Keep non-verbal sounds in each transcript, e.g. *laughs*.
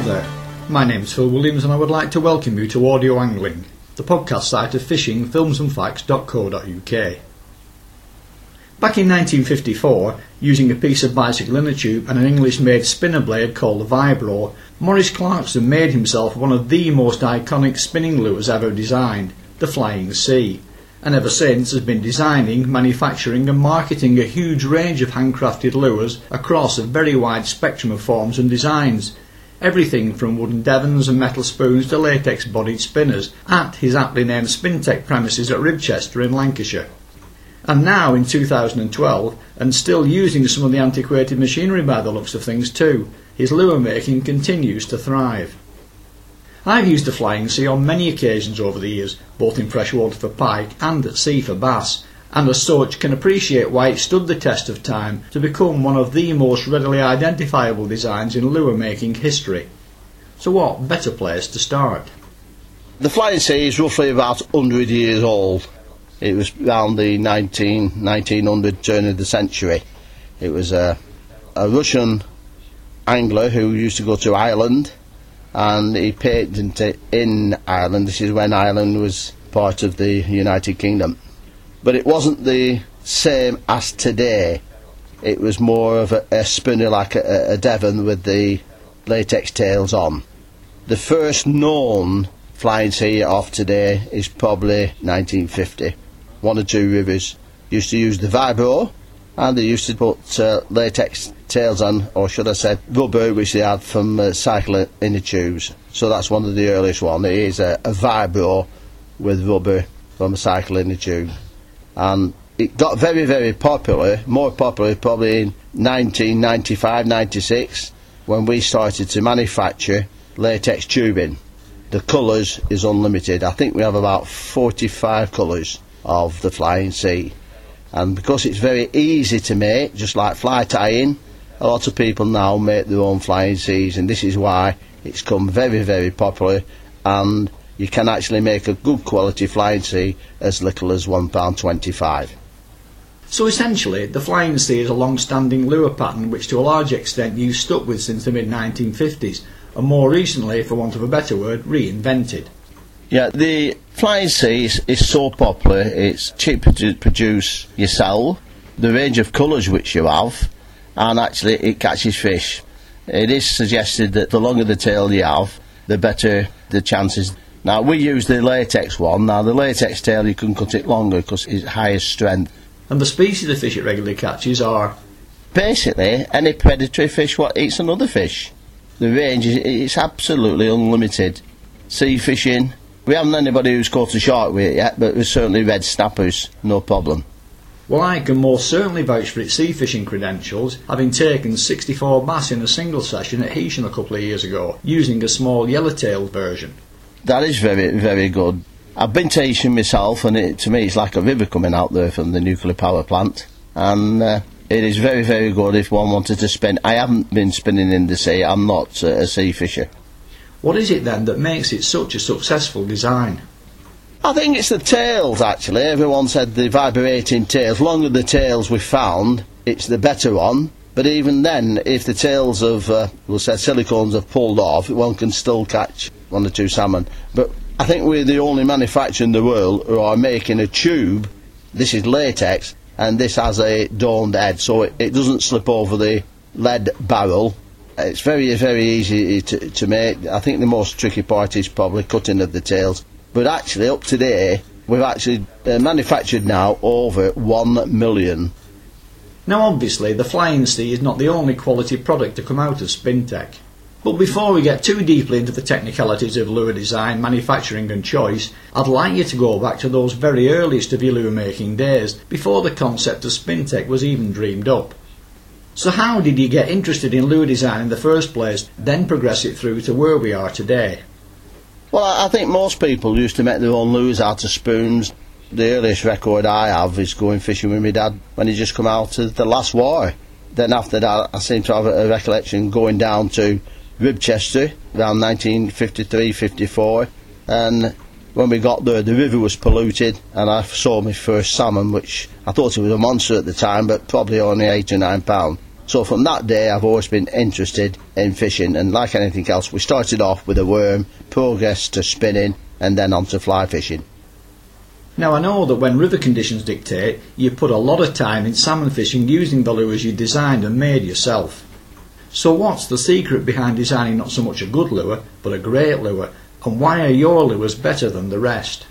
Hello there, my name's Phil Williams and I would like to welcome you to Audio Angling, the podcast site of fishingfilmsandfacts.co.uk. Back in 1954, using a piece of bicycle inner tube and an English-made spinner blade called the Vibro, Maurice Clarkson made himself one of the most iconic spinning lures ever designed, the Flying C, and ever since has been designing, manufacturing and marketing a huge range of handcrafted lures across a very wide spectrum of forms and designs, everything from wooden devons and metal spoons to latex bodied spinners at his aptly named Spintech premises at Ribchester in Lancashire. And now in 2012, and still using some of the antiquated machinery by the looks of things too, his lure making continues to thrive. I've used the Flying C on many occasions over the years, both in freshwater for pike and at sea for bass, and as such can appreciate why it stood the test of time to become one of the most readily identifiable designs in lure making history. So what better place to start? The Flying C is roughly about 100 years old. It was around the 19, 1900 turn of the century. It was a, a Russian angler who used to go to Ireland and he patented it in Ireland. This is when Ireland was part of the United Kingdom. But it wasn't the same as today. It was more of a, a spinner like a, a Devon with the latex tails on. The first known flying C of today is probably 1950. One or two rivers used to use the vibro and they used to put uh, latex tails on, or should I say rubber, which they had from uh, cycling in the tubes. So that's one of the earliest one. It is a, a vibro with rubber from a in the tube. And it got very, very popular, more popular probably in 1995, 96, when we started to manufacture latex tubing. The colours is unlimited. I think we have about 45 colours of the Flying C. And because it's very easy to make, just like fly tying, a lot of people now make their own Flying Cs, and this is why it's come very, very popular. And you can actually make a good quality Flying C as little as £1.25. So essentially, the Flying C is a long-standing lure pattern which to a large extent you've stuck with since the mid-1950s, and more recently, for want of a better word, reinvented. Yeah, the Flying C is, is so popular, it's cheap to produce yourself, the range of colours which you have, and actually it catches fish. It is suggested that the longer the tail you have, the better the chances. Now, we use the latex one. Now, the latex tail, you can cut it longer because it's higher strength. And the species of fish it regularly catches are Basically, any predatory fish what eats another fish. The range is it's absolutely unlimited. Sea fishing, we haven't anybody who's caught a shark with it yet, but there's certainly red snappers, no problem. Well, I can most certainly vouch for its sea fishing credentials, having taken 64 bass in a single session at Heysham a couple of years ago, using a small yellowtail version. That is very, very good. I've been Heysham myself, and it, to me, it's like a river coming out there from the nuclear power plant. And uh, it is very, very good if one wanted to spin. I haven't been spinning in the sea, I'm not uh, a sea fisher. What is it then that makes it such a successful design? I think it's the tails actually. Everyone said the vibrating tails. Longer the tails we found, it's the better one. But even then, if the tails of, uh, we'll say, silicones have pulled off, one can still catch one or two salmon. But I think we're the only manufacturer in the world who are making a tube. This is latex, and this has a domed head, so it, it doesn't slip over the lead barrel. It's very, very easy to, to make. I think the most tricky part is probably cutting of the tails. But actually, up to date, we've actually uh, manufactured now over one million. Now, obviously, the Flying C is not the only quality product to come out of Spintech. But before we get too deeply into the technicalities of lure design, manufacturing and choice, I'd like you to go back to those very earliest of your lure making days, before the concept of Spintech was even dreamed up. So how did you get interested in lure design in the first place, then progress it through to where we are today? Well, I think most people used to make their own lures out of spoons. The earliest record I have is going fishing with my dad when he just come out of the last war. Then after that, I seem to have a recollection going down to Ribchester around 1953, 54, and when we got there, the river was polluted, and I saw my first salmon, which I thought it was a monster at the time, but probably only eight or nine pound. So from that day, I've always been interested in fishing, and like anything else, we started off with a worm, progressed to spinning, and then on to fly fishing. Now I know that when river conditions dictate, you put a lot of time in salmon fishing using the lures you designed and made yourself. So what's the secret behind designing not so much a good lure, but a great lure, and why are your lures better than the rest?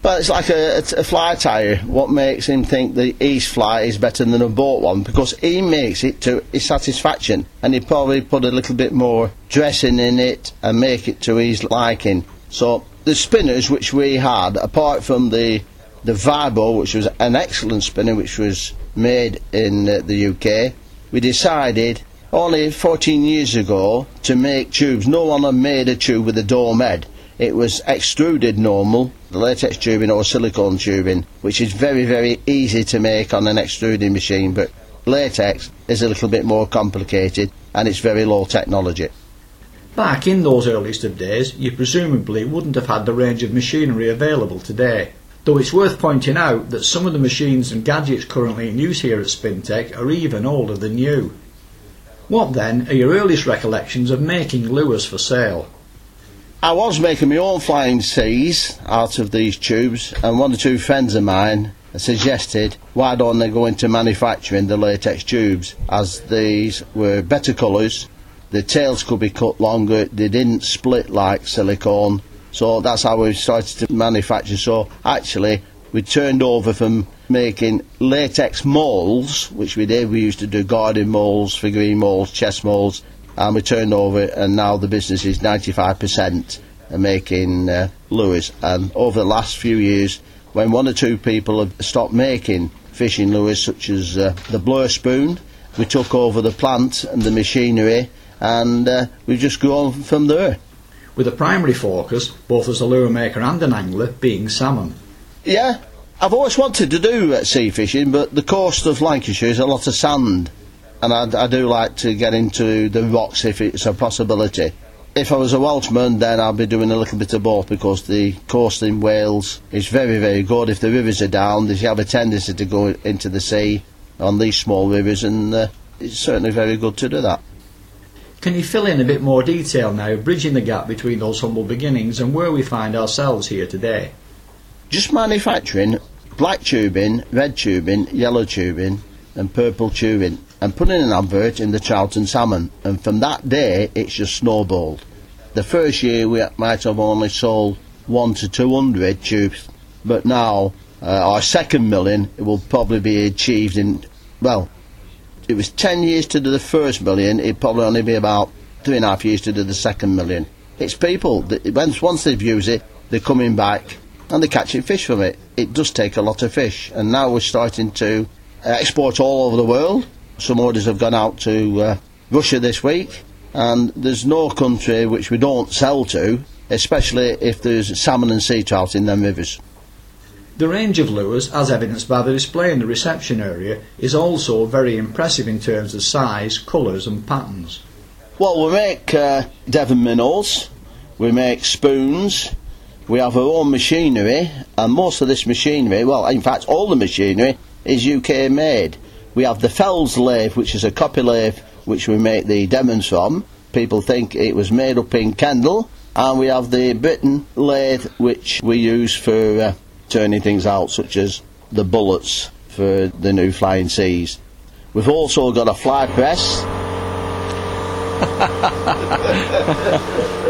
But it's like a, a, fly tyer. What makes him think the East fly is better than a bought one? Because he makes it to his satisfaction, and he probably put a little bit more dressing in it and make it to his liking. So the spinners which we had, apart from the the Vibro, which was an excellent spinner, which was made in uh, the UK, we decided only 14 years ago to make tubes. No one had made a tube with a dome head. It was extruded normal, the latex tubing or silicone tubing, which is very, very easy to make on an extruding machine, but latex is a little bit more complicated and it's very low technology. Back in those earliest of days, you presumably wouldn't have had the range of machinery available today. Though it's worth pointing out that some of the machines and gadgets currently in use here at Spintech are even older than you. What then are your earliest recollections of making lures for sale? I was making my own flying Cs out of these tubes, and one or two friends of mine suggested why don't they go into manufacturing the latex tubes, as these were better colours, the tails could be cut longer, they didn't split like silicone. So that's how we started to manufacture. So actually, we turned over from making latex molds, which we did. We used to do garden molds, figurine molds, chest molds, and we turned over and now the business is 95% making uh, lures. And over the last few years when one or two people have stopped making fishing lures such as uh, the blur spoon we took over the plant and the machinery and uh, we've just grown from there. With a primary focus both as a lure maker and an angler being salmon yeah I've always wanted to do uh, sea fishing but the coast of Lancashire is a lot of sand and I, I, do like to get into the rocks if it's a possibility. If I was a Welshman, then I'd be doing a little bit of both because the coast in Wales is very, very good. If the rivers are down, they have a tendency to go into the sea on these small rivers, and uh, it's certainly very good to do that. Can you fill in a bit more detail now, bridging the gap between those humble beginnings and where we find ourselves here today? Just manufacturing black tubing, red tubing, yellow tubing, and purple tubing and putting an advert in the Trout and Salmon, and from that day it's just snowballed. The first year we might have only sold one to two hundred tubes, but now uh, our second million will probably be achieved in well, it was ten years to do the first million. It'd probably only be about three and a half years to do the second million. It's people that once once they've used it, they're coming back and they're catching fish from it. It does take a lot of fish, and now we're starting to export all over the world. Some orders have gone out to uh, Russia this week, and there's no country which we don't sell to, especially if there's salmon and sea trout in them rivers. The range of lures, as evidenced by the display in the reception area, is also very impressive in terms of size, colours, and patterns. Well, we make uh, Devon minnows, we make spoons, we have our own machinery, and most of this machinery, well, in fact, all the machinery is UK made. We have the Fells lathe, which is a copy lathe which we make the Devons from. People think it was made up in Kendal. And we have the Britain lathe, which we use for uh, turning things out, such as the bullets for the new Flying Cs. We've also got a fly press. *laughs*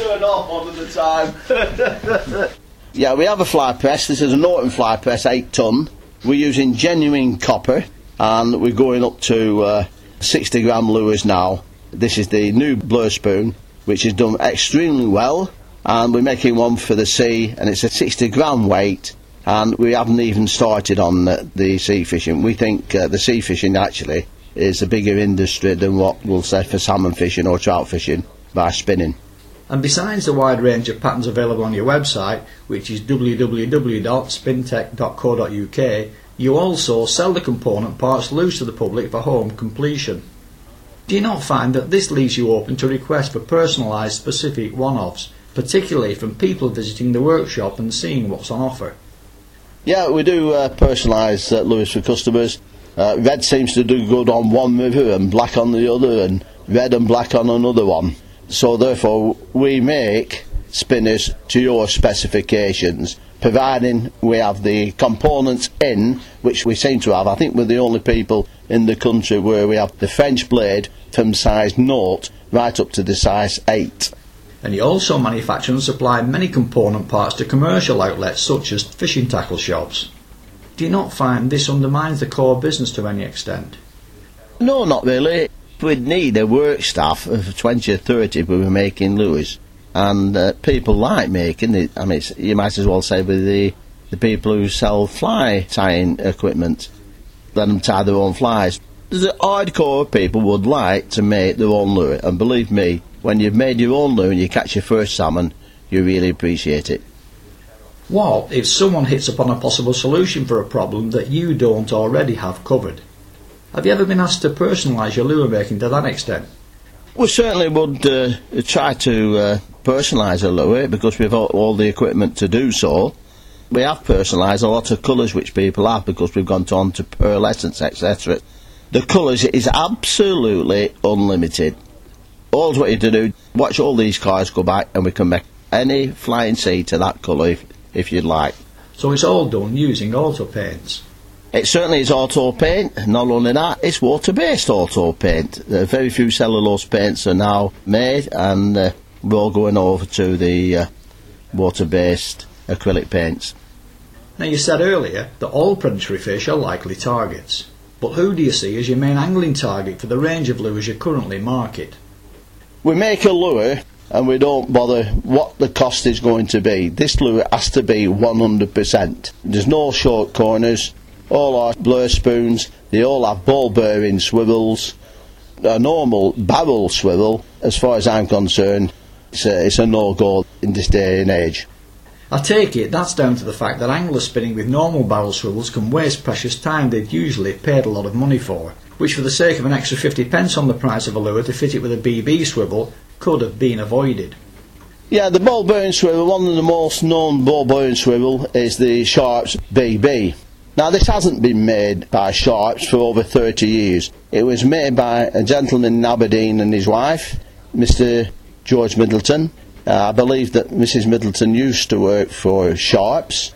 Turn off one at the time. *laughs* yeah, we have a fly press. This is a Norton fly press, 8 ton. We're using genuine copper and we're going up to uh, 60 gram lures now. This is the new blur spoon, which is done extremely well. And we're making one for the sea, and it's a 60 gram weight. And we haven't even started on uh, the sea fishing. We think uh, the sea fishing actually is a bigger industry than what we'll say for salmon fishing or trout fishing by spinning. And besides the wide range of patterns available on your website, which is www.spintech.co.uk, you also sell the component parts loose to the public for home completion. Do you not find that this leaves you open to requests for personalised specific one-offs, particularly from people visiting the workshop and seeing what's on offer? Yeah, we do uh, personalise uh, lures for customers. Uh, red seems to do good on one river and black on the other, and red and black on another one. So therefore, we make spinners to your specifications, providing we have the components in, which we seem to have. I think we're the only people in the country where we have the French blade from size 0 right up to the size 8. And you also manufacture and supply many component parts to commercial outlets such as fishing tackle shops. Do you not find this undermines the core business to any extent? No, not really. We'd need a work staff of 20 or 30 if we were making lures. And uh, people like making it. I mean, you might as well say with the, the people who sell fly tying equipment, let them tie their own flies. There's a hardcore people would like to make their own lure, and believe me, when you've made your own lure and you catch your first salmon, you really appreciate it. What if someone hits upon a possible solution for a problem that you don't already have covered? Have you ever been asked to personalise your lure making to that extent? We certainly would uh, try to uh, personalise a lure because we've got all the equipment to do so. We have personalised a lot of colours which people have because we've gone on to pearlescence, etc. The colours is absolutely unlimited all what you to do, watch all these cars go back and we can make any flying C to that colour if, if you'd like. So it's all done using auto paints? It certainly is auto paint. Not only that, it's water-based auto paint. Uh, very few cellulose paints are now made, and uh, we're all going over to the uh, water-based acrylic paints. Now, you said earlier that all predatory fish are likely targets, but who do you see as your main angling target for the range of lures you currently market? we make a lure and we don't bother what the cost is going to be. This lure has to be 100%. There's no short corners. All our blur spoons, they all have ball bearing swivels. A normal barrel swivel, as far as I'm concerned, it's a, it's a no-go in this day and age. I take it that's down to the fact that anglers spinning with normal barrel swivels can waste precious time they'd usually paid a lot of money for which for the sake of an extra 50 pence on the price of a lure to fit it with a BB swivel could have been avoided. Yeah, the ball bearing swivel, one of the most known ball bearing swivel is the Sharps BB. Now this hasn't been made by Sharps for over 30 years. It was made by a gentleman in Aberdeen and his wife, Mr George Middleton. Uh, I believe that Mrs Middleton used to work for Sharps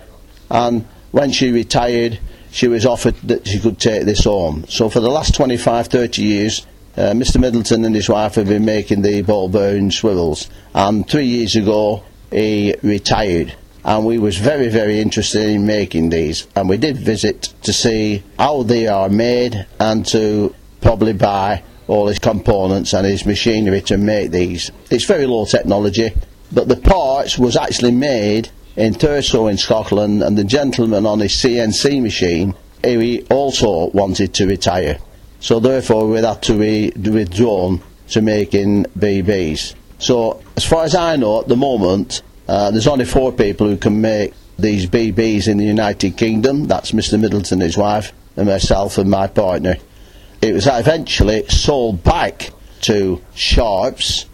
and when she retired she was offered that she could take this home. So for the last 25, 30 years, uh, Mr. Middleton and his wife have been making the ball bearing swivels. And three years ago, he retired. And we was very, very interested in making these. And we did visit to see how they are made and to probably buy all his components and his machinery to make these. It's very low technology, but the parts was actually made in Thurso in Scotland, and the gentleman on his CNC machine, he also wanted to retire. So therefore we had to be withdrawn to making BBs. So as far as I know at the moment, uh, there's only four people who can make these BBs in the United Kingdom. That's Mr Middleton, his wife, and myself and my partner. It was eventually sold back to Sharps,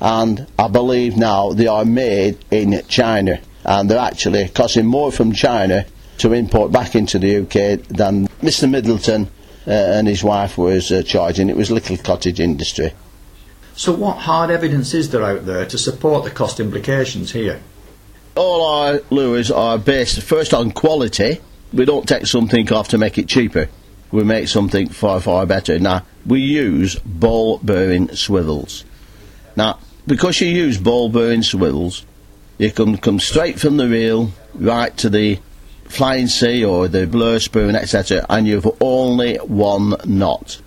and I believe now they are made in China and they're actually costing more from China to import back into the UK than Mr Middleton uh, and his wife was uh, charging. It was little cottage industry. So, what hard evidence is there out there to support the cost implications here? All our lures are based first on quality. We don't take something off to make it cheaper. We make something far, far better. Now, we use ball bearing swivels. Now, because you use ball bearing swivels, you can come straight from the reel right to the flying C or the blur spoon, etc., and you've only one knot.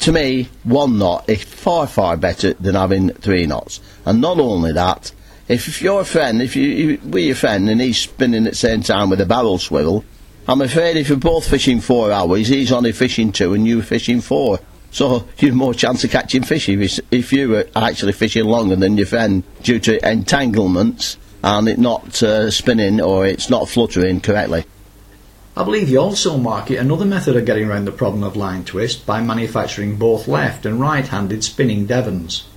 To me, one knot is far, far better than having three knots. And not only that, if, you're a friend, if you, you we're your friend and he's spinning at the same time with a barrel swivel, I'm afraid if you're both fishing four hours, he's only fishing two and you're fishing four. So *laughs* you've more chance of catching fish if, if you are actually fishing longer than your friend due to entanglements and it not uh, spinning or it's not fluttering correctly. I believe you also market another method of getting around the problem of line twist by manufacturing both left and right-handed spinning Devons.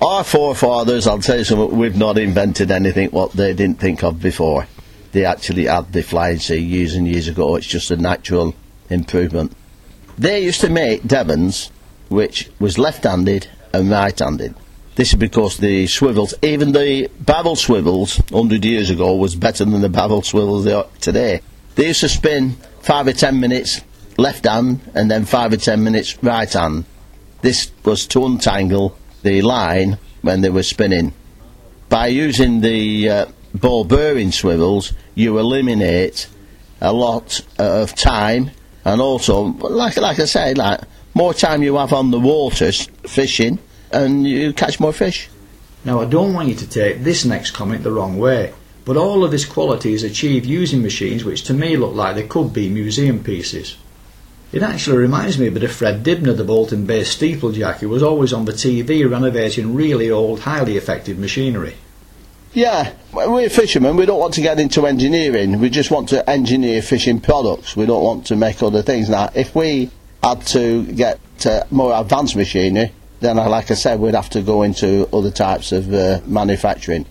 Our forefathers, I'll tell you something, we've not invented anything what they didn't think of before. They actually had the flying C years and years ago. It's just a natural improvement. They used to make Devons, which was left-handed and right-handed. This is because the swivels, even the barrel swivels 100 years ago was better than the barrel swivels they are today. They used to spin 5 or 10 minutes left hand and then 5 or 10 minutes right hand. This was to untangle the line when they were spinning. By using the uh, ball bearing swivels, you eliminate a lot of time and also, like, like I say, like more time you have on the water fishing and you catch more fish. Now, I don't want you to take this next comment the wrong way, but all of this quality is achieved using machines which to me look like they could be museum pieces. It actually reminds me a bit of Fred Dibnah, the Bolton based steeplejack, who was always on the TV renovating really old, highly effective machinery. Yeah, we're fishermen. We don't want to get into engineering. We just want to engineer fishing products. We don't want to make other things. Now, if we had to get uh, more advanced machinery, then, uh, like I said, we'd have to go into other types of uh, manufacturing.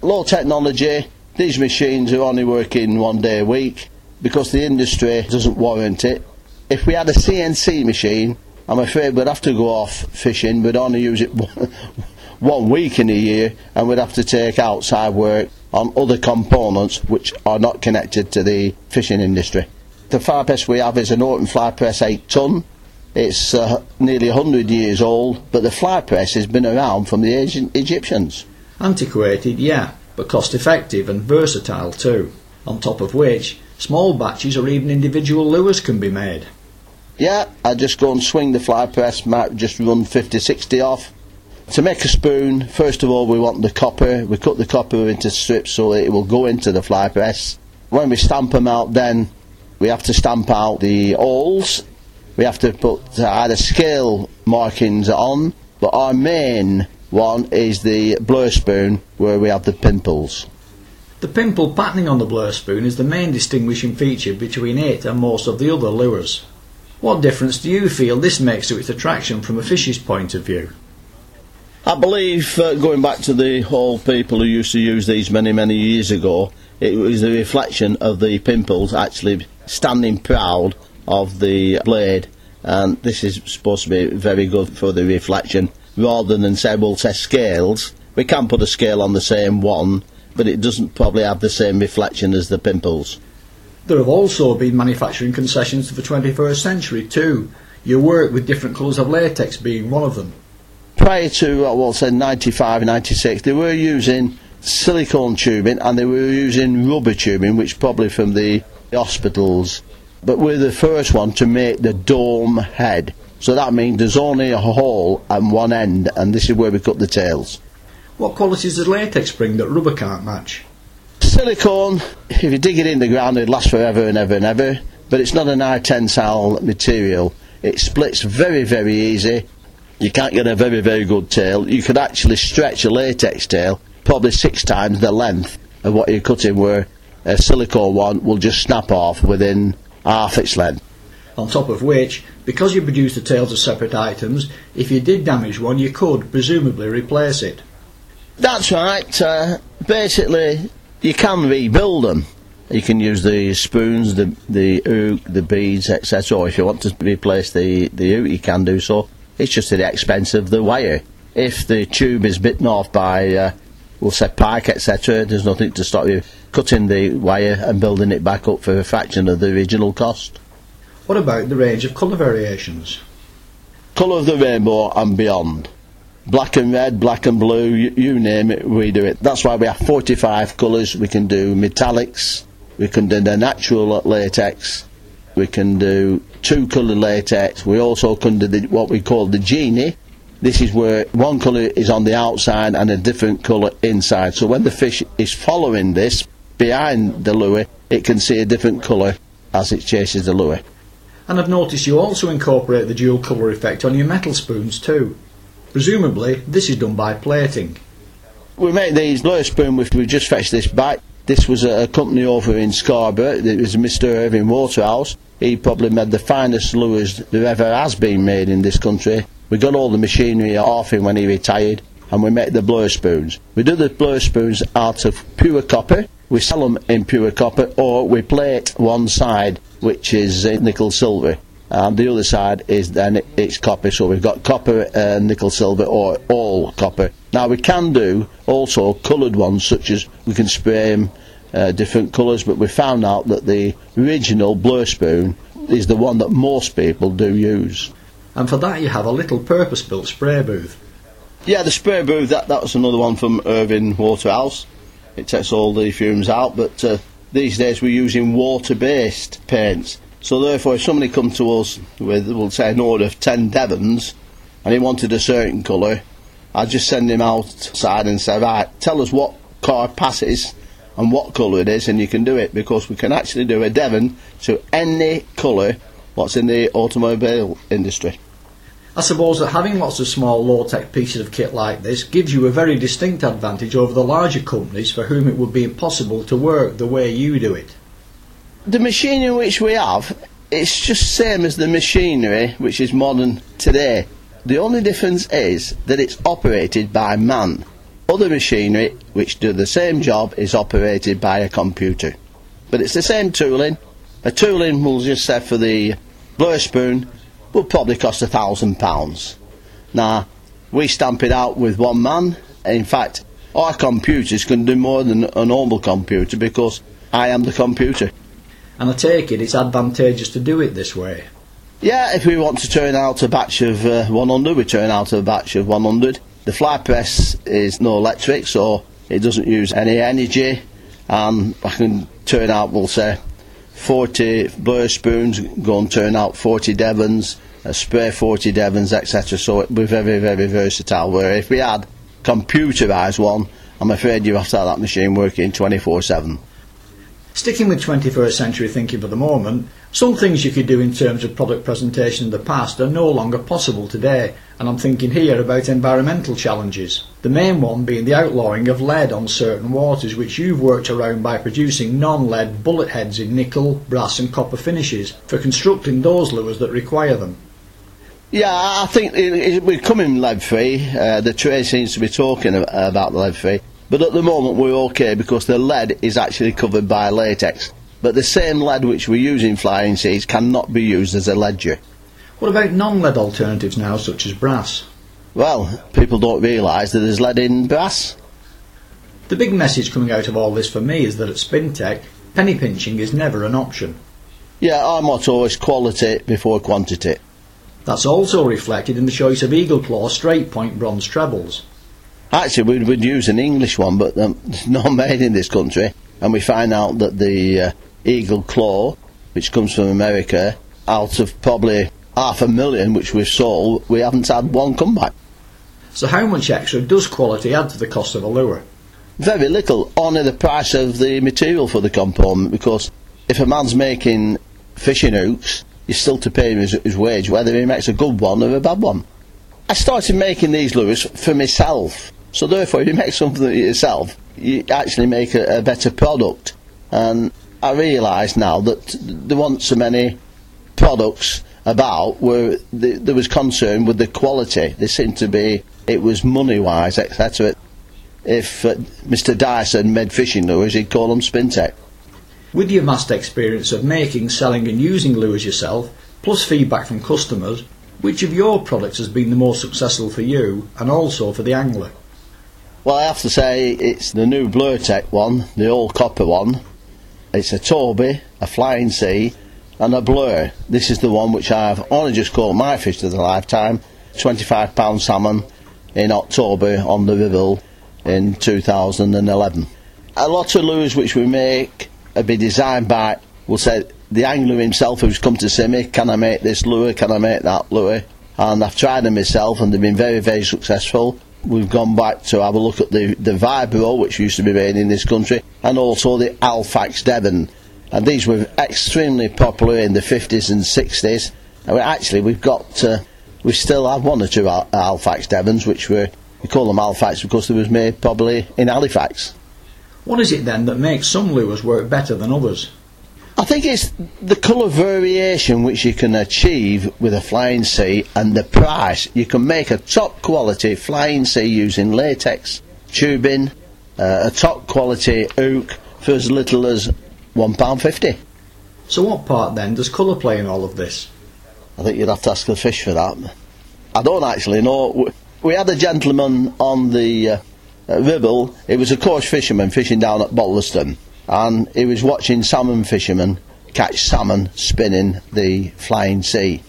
Low technology, these machines are only working one day a week because the industry doesn't warrant it. If we had a CNC machine, I'm afraid we'd have to go off fishing, we'd only use it *laughs* one week in a year, and we'd have to take outside work on other components which are not connected to the fishing industry. The fly press we have is an Orton fly press 8 ton. It's uh, nearly 100 years old, but the fly press has been around from the ancient Egyptians. Antiquated, yeah, but cost effective and versatile too. On top of which, small batches or even individual lures can be made. Yeah, I just go and swing the fly press, might just run 50, 60 off. To make a spoon, first of all we want the copper. We cut the copper into strips so that it will go into the fly press. When we stamp them out then, we have to stamp out the holes. We have to put either scale markings on, but our main one is the blur spoon where we have the pimples. The pimple patterning on the blur spoon is the main distinguishing feature between it and most of the other lures. What difference do you feel this makes to its attraction from a fish's point of view? I believe, uh, going back to the whole people who used to use these many, many years ago, it was a reflection of the pimples actually standing proud of the blade, and this is supposed to be very good for the reflection. Rather than say, we'll test scales, we can put a scale on the same one, but it doesn't probably have the same reflection as the pimples. There have also been manufacturing concessions to the 21st century too. You work with different colours of latex being one of them. Prior to, uh, well, say 95, 96, they were using silicone tubing and they were using rubber tubing, which probably from the hospitals. But we're the first one to make the dome head. So that means there's only a hole at one end, and this is where we cut the tails. What qualities does latex bring that rubber can't match? Silicone, if you dig it in the ground, it lasts forever and ever and ever. But it's not an high tensile material. It splits very, very easy. You can't get a very, very good tail. You could actually stretch a latex tail probably six times the length of what you're cutting, where a silicone one will just snap off within half its length. On top of which, because you produce the tails as separate items, if you did damage one, you could presumably replace it. That's right. Uh, basically, you can rebuild them. You can use the spoons, the the hook, the beads, etc. Or if you want to replace the the hook, you can do so. It's just at the expense of the wire. If the tube is bitten off by, uh, we'll say pike, etc., there's nothing to stop you cutting the wire and building it back up for a fraction of the original cost. What about the range of colour variations? Colour of the rainbow and beyond. Black and red, black and blue, you, name it, we do it. That's why we have 45 colours. We can do metallics, we can do the natural latex, we can do two colour latex, we also can do the, what we call the genie. This is where one colour is on the outside and a different colour inside. So when the fish is following this behind the lure, it can see a different colour as it chases the lure. And I've noticed you also incorporate the dual colour effect on your metal spoons too. Presumably, this is done by plating. We make these lure spoon with, we just fetched this back. This was a, a company over in Scarborough. It was Mr. Irving Waterhouse. He probably made the finest lures there ever has been made in this country. We got all the machinery off him when he retired, and we make the blur spoons. We do the blur spoons out of pure copper. We sell them in pure copper, or we plate one side, which is uh, nickel silver. and the other side is then it's copper. So we've got copper, uh, nickel, silver, or all copper. Now we can do also coloured ones, such as we can spray them uh, different colours, but we found out that the original blur spoon is the one that most people do use. And for that, you have a little purpose-built spray booth. Yeah, the spray booth. That was another one from Irving Waterhouse. It takes all the fumes out, but uh, these days we're using water-based paints. So therefore, if somebody comes to us with, we'll say, an order of 10 Devons, and he wanted a certain colour, I'd just send him outside and say, right, tell us what car passes and what colour it is, and you can do it, because we can actually do a Devon to any colour what's in the automobile industry. I suppose that having lots of small low-tech pieces of kit like this gives you a very distinct advantage over the larger companies for whom it would be impossible to work the way you do it the machinery which we have, it's just same as the machinery which is modern today. The only difference is that it's operated by man. Other machinery which do the same job is operated by a computer. But it's the same tooling. A tooling, we'll just say for the blur spoon, will probably cost a thousand pounds. Now, we stamp it out with one man. In fact, our computers can do more than a normal computer because I am the computer and I take it it's advantageous to do it this way. Yeah, if we want to turn out a batch of uh, 100, we turn out a batch of 100. The fly press is no electric, so it doesn't use any energy, and I can turn out, we'll say, 40 blur spoons, go and turn out 40 Devons, uh, spray 40 Devons, etc. So it we're very, very versatile. Where if we had computerised one, I'm afraid you'd have to have that machine working 24 7. Sticking with 21st century thinking for the moment, some things you could do in terms of product presentation in the past are no longer possible today, and I'm thinking here about environmental challenges. The main one being the outlawing of lead on certain waters, which you've worked around by producing non-lead bullet heads in nickel, brass and copper finishes for constructing those lures that require them. Yeah, I think we're coming lead free. Uh, the trade seems to be talking about the lead free. But at the moment we're okay because the lead is actually covered by latex. But the same lead which we use in flying Cs cannot be used as a ledger. What about non-lead alternatives now, such as brass? Well, people don't realise that there's lead in brass. The big message coming out of all this for me is that at Spintech, penny pinching is never an option. Yeah, our motto is quality before quantity. That's also reflected in the choice of Eagle Claw straight point bronze trebles. Actually, we would use an English one, but um, it's not *laughs* made in this country. And we find out that the uh, Eagle Claw, which comes from America, out of probably half a million which we've sold, we haven't had one comeback. So, how much extra does quality add to the cost of a lure? Very little, only the price of the material for the component, because if a man's making fishing hooks, you're still to pay him his, his wage, whether he makes a good one or a bad one. I started making these lures for myself so therefore, if you make something yourself, you actually make a, a better product. And I realise now that there weren't so many products about where the, there was concern with the quality. There seemed to be, it was money wise, etc. If uh, Mr. Dyson made fishing lures, he'd call them Spintech. With your vast experience of making, selling, and using lures yourself, plus feedback from customers, which of your products has been the most successful for you and also for the angler? Well, I have to say it's the new Blurtec one, the old copper one. It's a Toby, a Flying C, and a Blur. This is the one which I've only just caught my fish of the lifetime. 25 pound salmon in October on the Ribble in 2011. A lot of lures which we make have been designed by, we'll say, the angler himself who's come to see me, can I make this lure, can I make that lure? And I've tried them myself and they've been very, very successful we've gone back to have a look at the, the Vibro, which used to be made in this country, and also the Alfax Devon. And these were extremely popular in the 50s and 60s. And actually, we've got, uh, we still have one or two Al- Alphax Devons, which were, we call them Alfax because they was made probably in Halifax. What is it then that makes some lures work better than others? I think it's the colour variation which you can achieve with a flying C and the price. You can make a top quality flying C using latex tubing, uh, a top quality hook for as little as £1.50. So, what part then does colour play in all of this? I think you'd have to ask the fish for that. I don't actually know. We had a gentleman on the uh, Uh, Ribble. He was a coarse fisherman fishing down at Botleston, and he was watching salmon fishermen catch salmon spinning the flying C.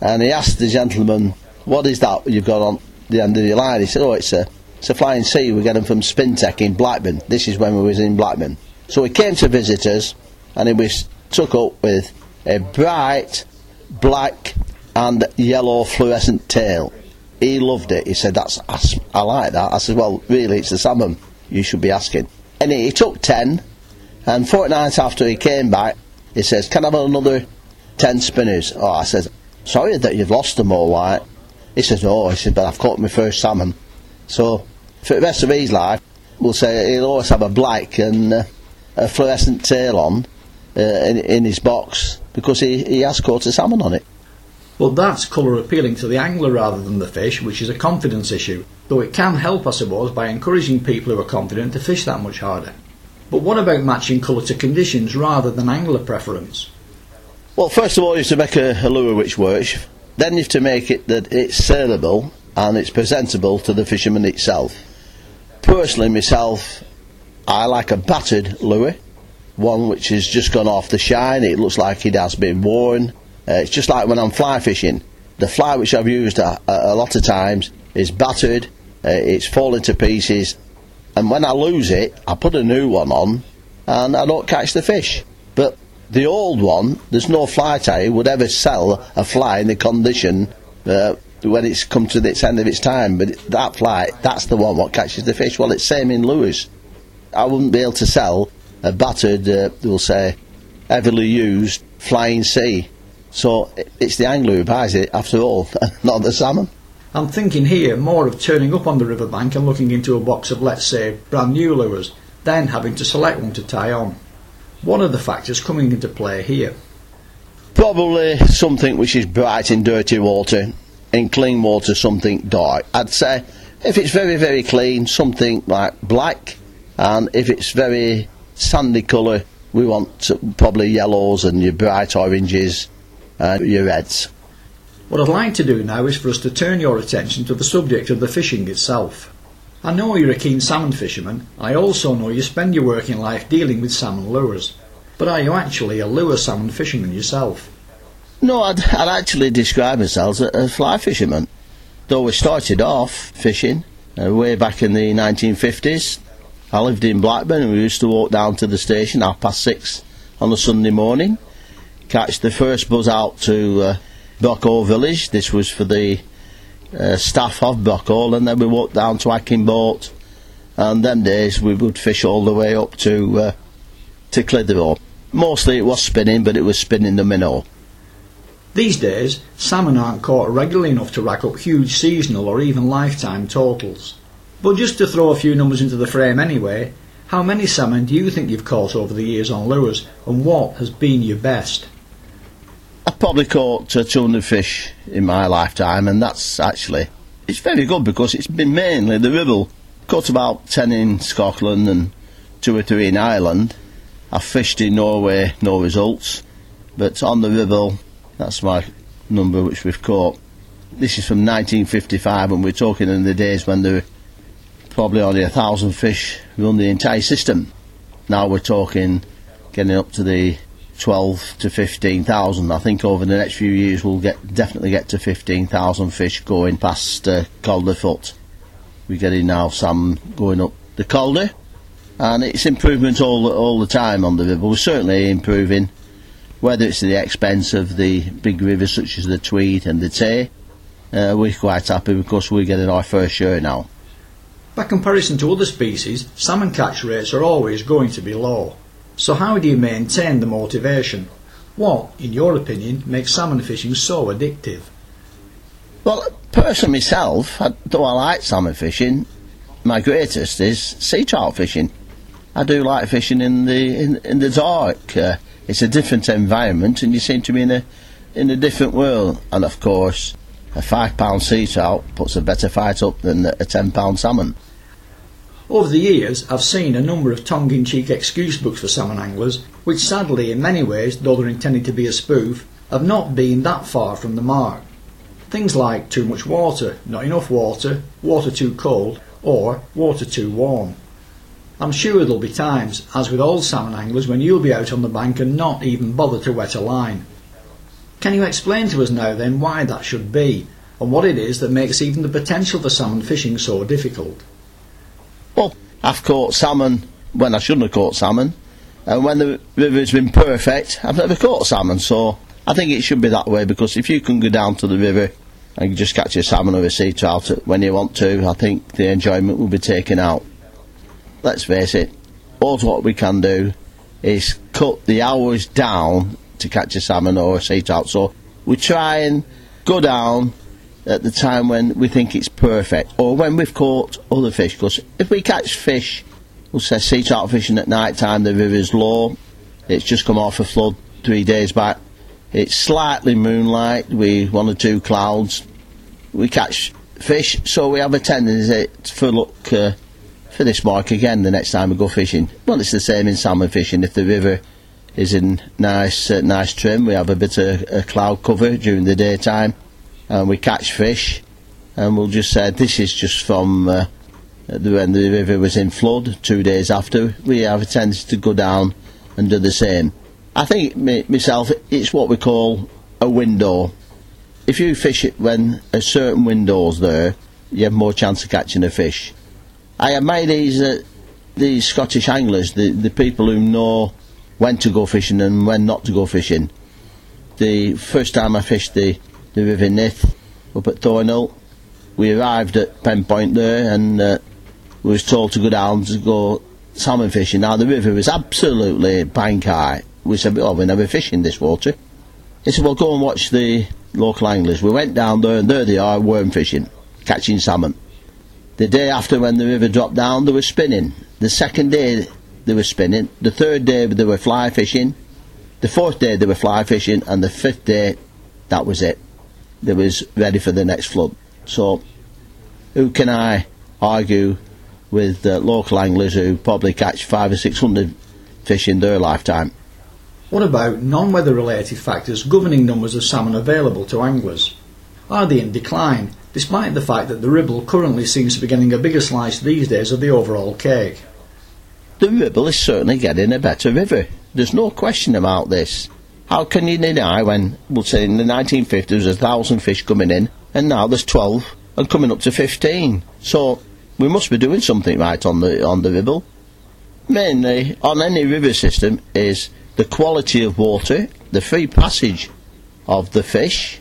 And he asked the gentleman, "What is that you've got on the end of your line?" He said, "Oh, it's a it's a flying C. We get them from Spintech in Blackburn. This is when we was in Blackburn." So he came to visit us, and he was took up with a bright black and yellow fluorescent tail. He loved it. He said, "That's I, like that." I said, "Well, really, it's the salmon you should be asking." And he, he took ten, and fortnight after he came back, he says, "Can I have another ten spinners?" Oh, I said, "Sorry that you've lost them all, right?" He says, "Oh," he said, "but I've caught my first salmon." So for the rest of his life, we'll say he'll always have a black and uh, a fluorescent tail on uh, in, in his box because he, he has caught a salmon on it. Well, that's colour appealing to the angler rather than the fish, which is a confidence issue, though it can help, I suppose, by encouraging people who are confident to fish that much harder. But what about matching colour to conditions rather than angler preference? Well, first of all, you have to make a, a lure which works. Then you have to make it that it's saleable and it's presentable to the fisherman itself. Personally, myself, I like a battered lure, one which has just gone off the shine. It looks like it has been worn uh, it's just like when I'm fly fishing. The fly which I've used a, a, a lot of times is battered, uh, it's fallen to pieces, and when I lose it, I put a new one on and I don't catch the fish. But the old one, there's no fly tie would ever sell a fly in the condition uh, when it's come to its end of its time. But that fly, that's the one what catches the fish. Well, it's same in Lewis. I wouldn't be able to sell a battered, uh, we'll say, heavily used flying C so it's the angler who buys it after all, *laughs* not the salmon. I'm thinking here more of turning up on the riverbank and looking into a box of, let's say, brand new lures, then having to select one to tie on. One of the factors coming into play here? Probably something which is bright in dirty water, in clean water something dark. I'd say if it's very, very clean, something like black, and if it's very sandy colour, we want probably yellows and your bright oranges uh, your reds. What I'd like to do now is for us to turn your attention to the subject of the fishing itself. I know you're a keen salmon fisherman. I also know you spend your working life dealing with salmon lures. But are you actually a lure salmon fisherman yourself? No, I'd, I'd actually describe myself as a, a, fly fisherman. Though we started off fishing uh, way back in the 1950s. I lived in Blackburn and we used to walk down to the station half past six on a Sunday morning catch the first bus out to uh, Village. This was for the uh, staff of Brockhall, and then we walked down to Hacking Boat. And them days we would fish all the way up to uh, to Clitheroe. Mostly it was spinning, but it was spinning the minnow. These days, salmon aren't caught regularly enough to rack up huge seasonal or even lifetime totals. But just to throw a few numbers into the frame anyway, how many salmon do you think you've caught over the years on lures, and what has been your best? I've probably caught uh, 200 fish in my lifetime, and that's actually it's very good because it's been mainly the Ribble. Caught about 10 in Scotland and two or three in Ireland. I've fished in Norway, no results, but on the Ribble, that's my number which we've caught. This is from 1955, and we're talking in the days when there were probably only a thousand fish run the entire system. Now we're talking getting up to the 12 to 15,000. I think over the next few years we'll get definitely get to 15,000 fish going past uh, Calderfoot. We're getting now some going up the Calder, and it's improvement all all the time on the river. We're certainly improving, whether it's at the expense of the big rivers such as the Tweed and the Tay. Uh, we're quite happy because we're getting our first share now. By comparison to other species, salmon catch rates are always going to be low. So how do you maintain the motivation? What, in your opinion, makes salmon fishing so addictive? Well, personally myself, though I like salmon fishing, my greatest is sea trout fishing. I do like fishing in the in, in the dark. Uh, it's a different environment, and you seem to be in a in a different world. And of course, a five pound sea trout puts a better fight up than a ten pound salmon. Over the years, I've seen a number of tongue-in-cheek excuse books for salmon anglers, which sadly, in many ways, though they're intended to be a spoof, have not been that far from the mark. Things like too much water, not enough water, water too cold, or water too warm. I'm sure there'll be times, as with all salmon anglers, when you'll be out on the bank and not even bother to wet a line. Can you explain to us now then why that should be, and what it is that makes even the potential for salmon fishing so difficult? Well, I've caught salmon when I shouldn't have caught salmon, and when the river's been perfect, I've never caught salmon, so I think it should be that way because if you can go down to the river and just catch a salmon or a sea trout when you want to, I think the enjoyment will be taken out let's face it, all what we can do is cut the hours down to catch a salmon or a sea trout. So we try and go down at the time when we think it's perfect or when we've caught other fish. Because if we catch fish, we'll say sea trout fishing at night time, the river's low, it's just come off a flood three days back. It's slightly moonlight, we one or two clouds. We catch fish, so we have a tendency for look uh, for this mark again the next time we go fishing. Well, it's the same in salmon fishing. If the river is in nice, uh, nice trim, we have a bit of a cloud cover during the daytime, and we catch fish. And we'll just say this is just from uh, when the river was in flood. Two days after, we have a tendency to go down and do the same. I think myself, it's what we call a window. If you fish it when a certain window's there, you have more chance of catching a fish. I admire these uh, these Scottish anglers, the the people who know when to go fishing and when not to go fishing. The first time I fished the the River Nith up at Thornhill, we arrived at Penpont there and uh, we was told to go down to go salmon fishing. Now the river was absolutely bank high. We said, "Oh, we're never fishing this water." He said, "Well, go and watch the local anglers." We went down there and there they are worm fishing, catching salmon. The day after, when the river dropped down, they were spinning. The second day, they were spinning. The third day, they were fly fishing. The fourth day, they were fly fishing. And the fifth day, that was it. They was ready for the next flood. So, who can I argue with uh, local anglers who probably catch five or six hundred fish in their lifetime? What about non-weather related factors governing numbers of salmon available to anglers? Are they in decline? despite the fact that the Ribble currently seems to be getting a bigger slice these days of the overall cake. The Ribble is certainly getting a better river. There's no question about this. How can you deny when, we'll say in the 1950s, there was a thousand fish coming in, and now there's 12 and coming up to 15? So we must be doing something right on the on the Ribble. Mainly on any river system is the quality of water, the free passage of the fish,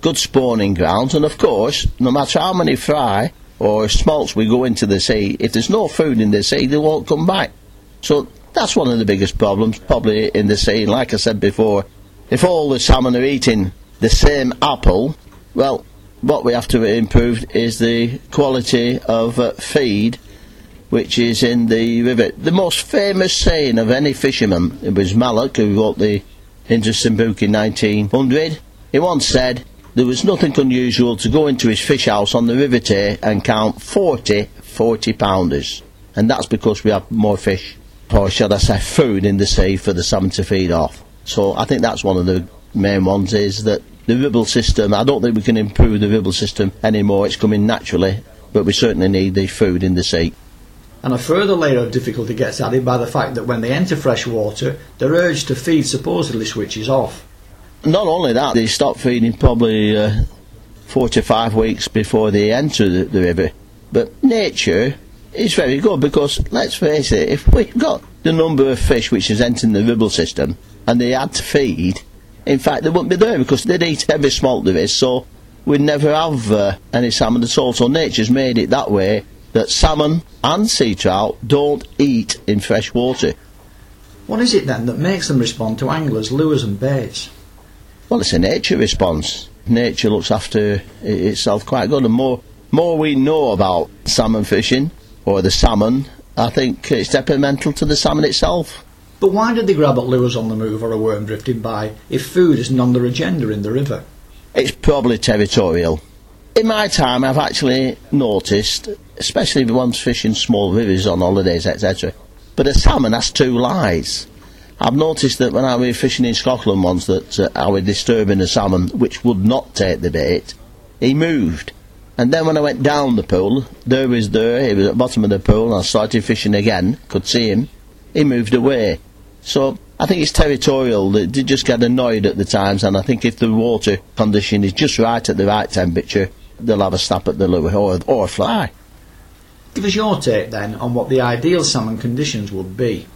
good spawning grounds, and of course, no matter how many fry or smolts we go into the sea, if there's no food in the sea, they won't come back. So that's one of the biggest problems, probably in the sea. Like I said before, if all the salmon are eating the same apple, well, what we have to improve is the quality of uh, feed which is in the river. The most famous saying of any fisherman, it was Malloch who wrote the Interesting book in 1900. He once said, there was nothing unusual to go into his fish house on the River Tay and count 40 40 pounders. And that's because we have more fish, or shall I say food in the sea for the salmon to feed off. So I think that's one of the main ones is that the ribble system, I don't think we can improve the ribble system anymore, it's coming naturally, but we certainly need the food in the sea. And a further layer of difficulty gets added by the fact that when they enter fresh water, their urge to feed supposedly switches off not only that, they stop feeding probably uh, four to five weeks before they enter the, the river. But nature is very good because, let's face it, if we've got the number of fish which is entering the ribble system and they had to feed, in fact, they wouldn't be there because they'd eat every smolt there is, so we'd never have uh, any salmon at all. So nature's made it that way that salmon and sea trout don't eat in fresh water. What is it then that makes them respond to anglers, lures and baits? Well, it's a nature response. Nature looks after itself quite good, and more more we know about salmon fishing or the salmon, I think it's detrimental to the salmon itself. But why did they grab at lures on the move or a worm drifting by if food isn't on their agenda in the river? It's probably territorial. In my time, I've actually noticed, especially if one's fishing small rivers on holidays, etc., but a salmon has two lives. I've noticed that when I was fishing in Scotland once that uh, I was disturbing a salmon which would not take the bait, he moved. And then when I went down the pool, there was there, he was at the bottom of the pool, and I started fishing again, could see him, he moved away. So I think it's territorial, they just get annoyed at the times, and I think if the water condition is just right at the right temperature, they'll have a snap at the lure or, or a fly. Give us your take then on what the ideal salmon conditions would be.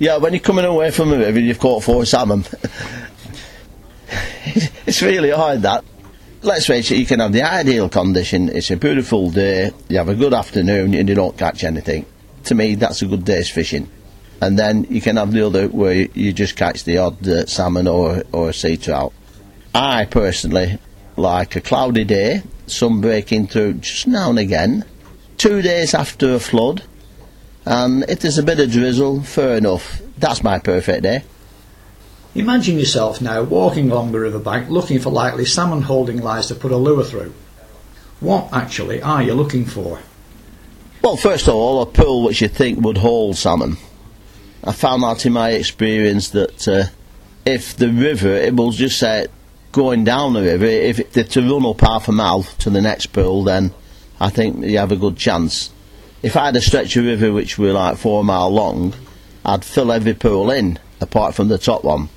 Yeah, when you're coming away from a river, you've caught four salmon. *laughs* it's really hard that. Let's face it, you can have the ideal condition. It's a beautiful day. You have a good afternoon, and you don't catch anything. To me, that's a good day's fishing. And then you can have the other where you just catch the odd uh, salmon or or sea trout. I personally like a cloudy day, sun breaking through just now and again. Two days after a flood, and if there's a bit of drizzle, fair enough. That's my perfect day. Imagine yourself now walking along the riverbank looking for likely salmon holding lines to put a lure through. What actually are you looking for? Well, first of all, a pool which you think would hold salmon. I found out in my experience that uh, if the river, it will just say going down the river, if it's to run up half a mile to the next pool, then I think you have a good chance if I had a stretch of river which were like four mile long, I'd fill every pool in apart from the top one.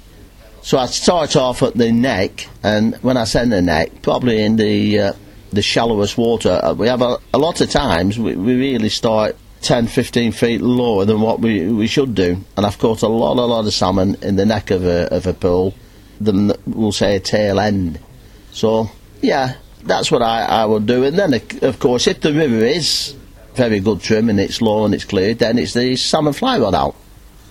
So I'd start off at the neck, and when I say the neck, probably in the uh, the shallowest water. Uh, we have a, a lot of times we, we really start 10, 15 feet lower than what we, we should do. And I've caught a lot, a lot of salmon in the neck of a, of a pool than, we'll say, a tail end. So, yeah, that's what I, I would do. And then, of course, if the river is very good trim and it's low and it's clear, then it's the salmon fly rod out.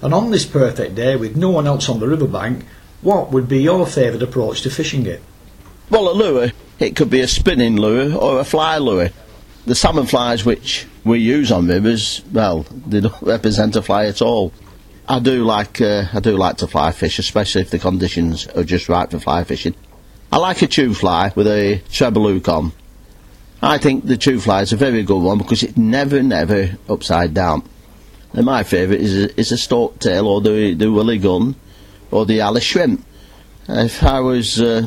And on this perfect day, with no one else on the riverbank, what would be your favourite approach to fishing it? Well, a lure, it could be a spinning lure or a fly lure. The salmon flies which we use on rivers, well, they don't *laughs* represent a fly at all. I do like uh, I do like to fly fish, especially if the conditions are just right for fly fishing. I like a tube fly with a treble hook on. I think the tube fly is a very good one because it's never, never upside down. And my favourite is a, is a stoat tail or the, the Willie Gunn or the Ally's shrimp. If I was uh,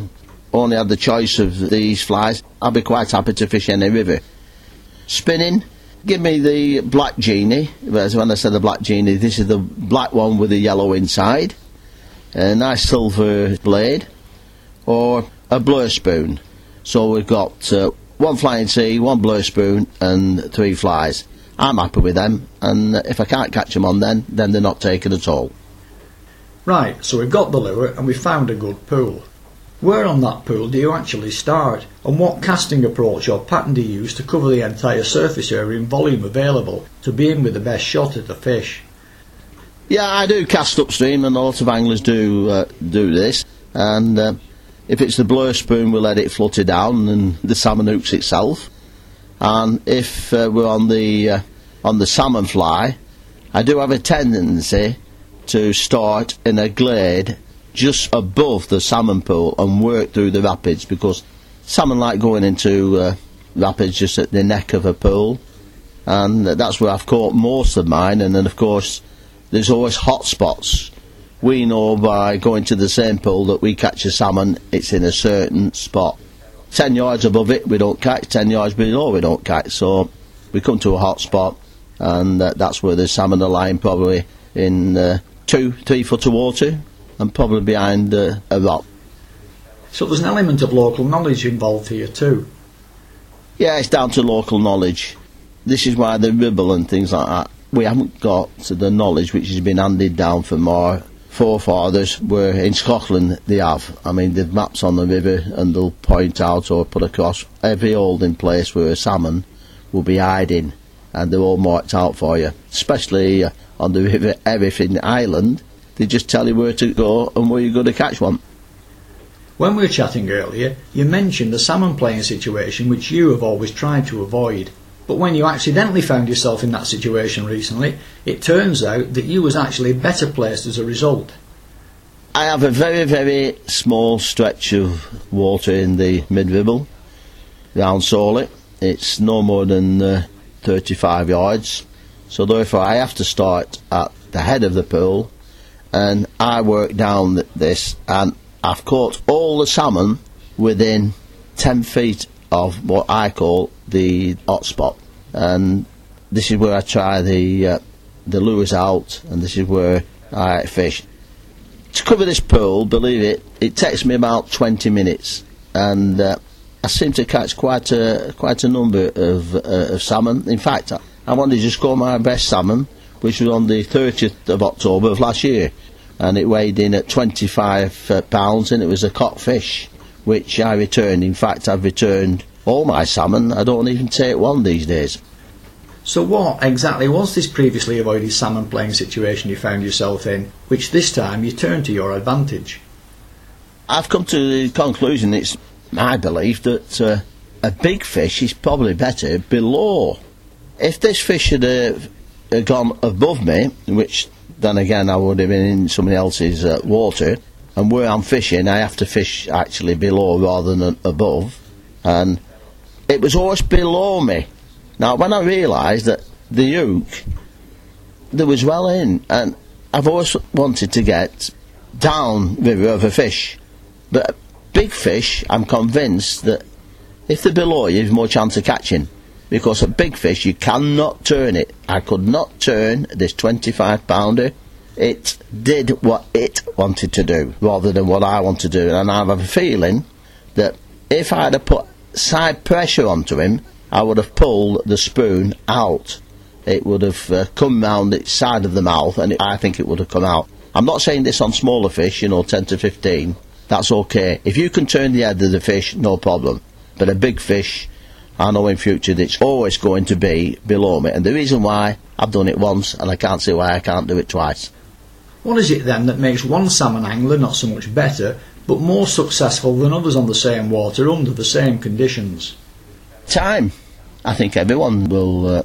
only had the choice of these flies, I'd be quite happy to fish any river. Spinning, give me the black genie. When I said the black genie, this is the black one with the yellow inside. A nice silver blade. Or a blur spoon. So we've got uh, one flying C, one blur spoon, and three flies. I'm happy with them, and if I can't catch them on then, then they're not taken at all. Right, so we've got the lure and we've found a good pool. Where on that pool do you actually start, and what casting approach or pattern do you use to cover the entire surface area in volume available to be in with the best shot at the fish? Yeah, I do cast upstream, and a lot of anglers do uh, do this, and uh, if it's the blur spoon, we'll let it flutter down and the salmon hooks itself. And if uh, we're on the uh, on the salmon fly, I do have a tendency to start in a glade just above the salmon pool and work through the rapids because salmon like going into uh, rapids just at the neck of a pool, and that's where I've caught most of mine. And then of course, there's always hot spots we know by going to the same pool that we catch a salmon, it's in a certain spot. 10 yards above it, we don't catch, 10 yards below, we don't catch. So we come to a hot spot, and uh, that's where the salmon are lying, probably in uh, two, three foot of water, and probably behind uh, a rock. So there's an element of local knowledge involved here too. Yeah, it's down to local knowledge. This is why the ribble and things like that. We haven't got the knowledge which has been handed down from our forefathers were in Scotland they have. I mean they've maps on the river and they'll point out or put across every holding place where a salmon will be hiding and they're all marked out for you. Especially uh, on the river Erriff in Ireland, they just tell you where to go and where you're going to catch one. When we were chatting earlier, you mentioned the salmon playing situation which you have always tried to avoid. But when you accidentally found yourself in that situation recently, it turns out that you was actually better placed as a result. I have a very, very small stretch of water in the mid-ribble, round Sawley. It's no more than uh, 35 yards. So therefore I have to start at the head of the pool and I work down th- this, and I've caught all the salmon within 10 feet of what I call the hotspot. And this is where I try the, uh, the lures out, and this is where I fish. To cover this pool, believe it, it takes me about 20 minutes, and uh, I seem to catch quite a quite a number of, uh, of salmon. In fact, I, wanted to score my best salmon, which was on the 30th of October of last year, and it weighed in at 25 uh, pounds, and it was a cock fish, which I returned. In fact, I've returned all my salmon. I don't even take one these days. So, what exactly was this previously avoided salmon playing situation you found yourself in, which this time you turned to your advantage? I've come to the conclusion it's my belief that uh, a big fish is probably better below. If this fish had uh, uh, gone above me, which then again I would have been in somebody else's uh, water, and where I'm fishing, I have to fish actually below rather than above, and it was always below me. Now, when I realised that the hook, there was well in, and I've always wanted to get down river of a fish, but big fish, I'm convinced that if they're below you, there's more chance of catching. Because a big fish, you cannot turn it. I could not turn this 25 pounder. It did what it wanted to do rather than what I want to do. And I have a feeling that if I had put side pressure onto him, I would have pulled the spoon out. It would have uh, come round its side of the mouth, and it, I think it would have come out. I'm not saying this on smaller fish, you know, 10 to 15. That's okay. If you can turn the head of the fish, no problem. But a big fish, I know in future that it's always going to be below me. And the reason why I've done it once, and I can't see why I can't do it twice. What is it then that makes one salmon angler not so much better, but more successful than others on the same water under the same conditions? Time. I think everyone will uh,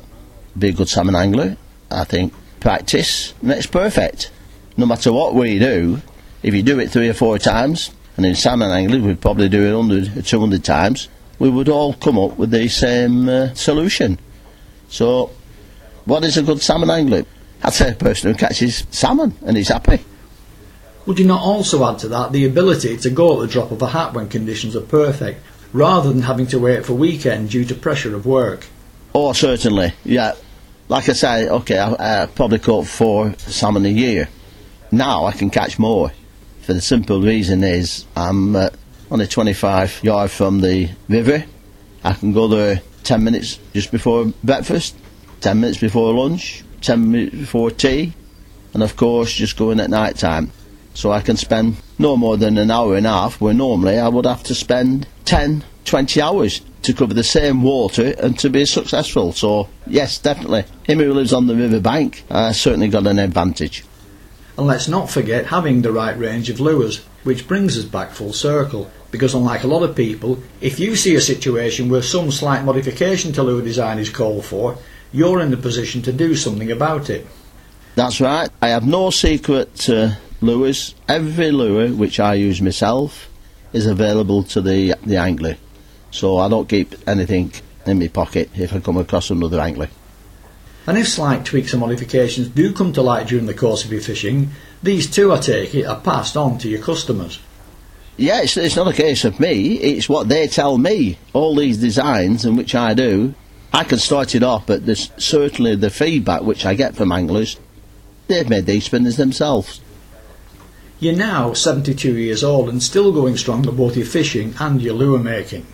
be a good salmon angler. I think practice makes perfect. No matter what we do, if you do it three or four times, and in salmon angling we'd probably do it 100 or 200 times, we would all come up with the same uh, solution. So, what is a good salmon angler? I'd say a person who catches salmon and is happy. Would you not also add to that the ability to go at the drop of a hat when conditions are perfect, rather than having to wait for weekend due to pressure of work? Oh, certainly, yeah. Like I say, okay, I, I probably caught four salmon a year. Now I can catch more. For the simple reason is I'm uh, only 25 yards from the river. I can go there 10 minutes just before breakfast, 10 minutes before lunch, 10 minutes before tea, and of course just going at night time. So I can spend no more than an hour and a half where normally I would have to spend 10, 20 hours to cover the same water and to be successful. So, yes, definitely. Him who lives on the river bank uh, certainly got an advantage. And let's not forget having the right range of lures, which brings us back full circle. Because unlike a lot of people, if you see a situation where some slight modification to lure design is called for, you're in the position to do something about it. That's right. I have no secret uh, lures. Every lure which I use myself is available to the the angler. So I don't keep anything in my pocket if I come across another angler. And if slight tweaks and modifications do come to light during the course of your fishing, these two, I take it, are passed on to your customers. Yeah, it's, it's not a case of me, it's what they tell me. All these designs, and which I do, I can start it off, but there's certainly the feedback which I get from anglers, they've made these spinners themselves. You're now 72 years old and still going strong at both your fishing and your lure making.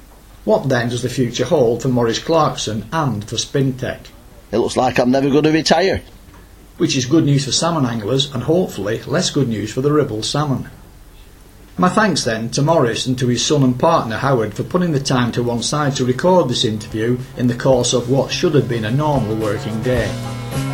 What then does the future hold for Maurice Clarkson and for Spintech? It looks like I'm never going to retire. Which is good news for salmon anglers and hopefully less good news for the Ribble salmon. My thanks then to Maurice and to his son and partner Howard for putting the time to one side to record this interview in the course of what should have been a normal working day.